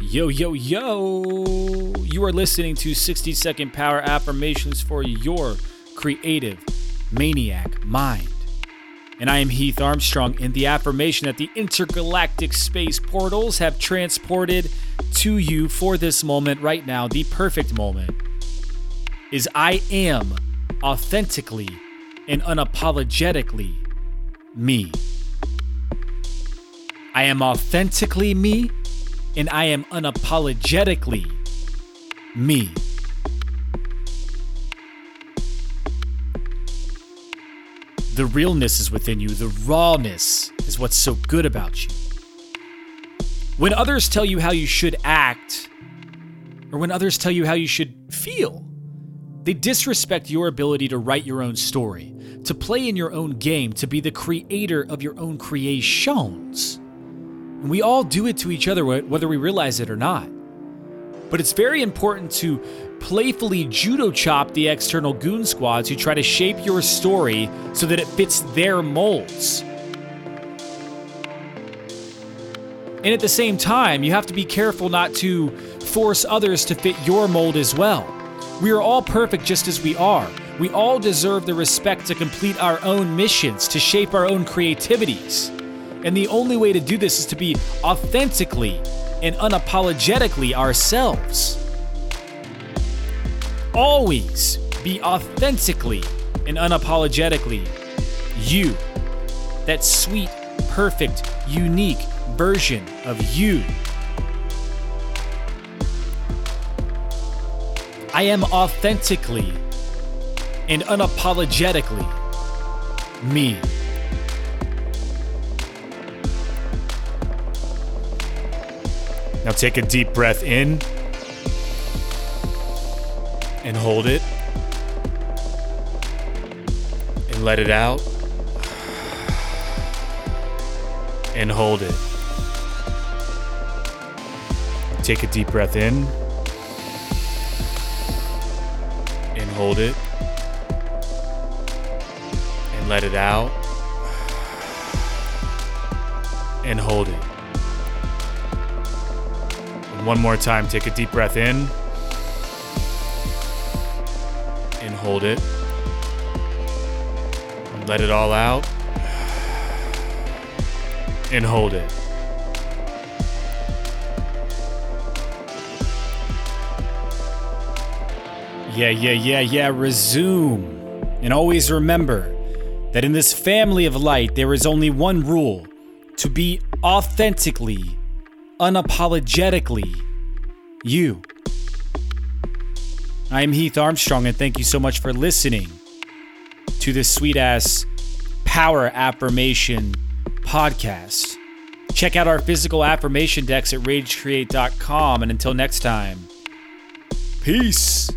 Yo, yo, yo. You are listening to 60 Second Power Affirmations for your creative maniac mind. And I am Heath Armstrong, and the affirmation that the intergalactic space portals have transported to you for this moment right now, the perfect moment, is I am authentically and unapologetically me. I am authentically me and I am unapologetically me. The realness is within you, the rawness is what's so good about you. When others tell you how you should act, or when others tell you how you should feel, they disrespect your ability to write your own story, to play in your own game, to be the creator of your own creations. And we all do it to each other, whether we realize it or not. But it's very important to playfully judo chop the external goon squads who try to shape your story so that it fits their molds. And at the same time, you have to be careful not to force others to fit your mold as well. We are all perfect just as we are. We all deserve the respect to complete our own missions, to shape our own creativities. And the only way to do this is to be authentically and unapologetically ourselves. Always be authentically and unapologetically you. That sweet, perfect, unique version of you. I am authentically and unapologetically me. Now take a deep breath in and hold it and let it out and hold it. Take a deep breath in and hold it and let it out and hold it. One more time, take a deep breath in and hold it. Let it all out and hold it. Yeah, yeah, yeah, yeah, resume. And always remember that in this family of light, there is only one rule to be authentically, unapologetically you. I am Heath Armstrong, and thank you so much for listening to this sweet ass power affirmation podcast. Check out our physical affirmation decks at ragecreate.com. And until next time, peace.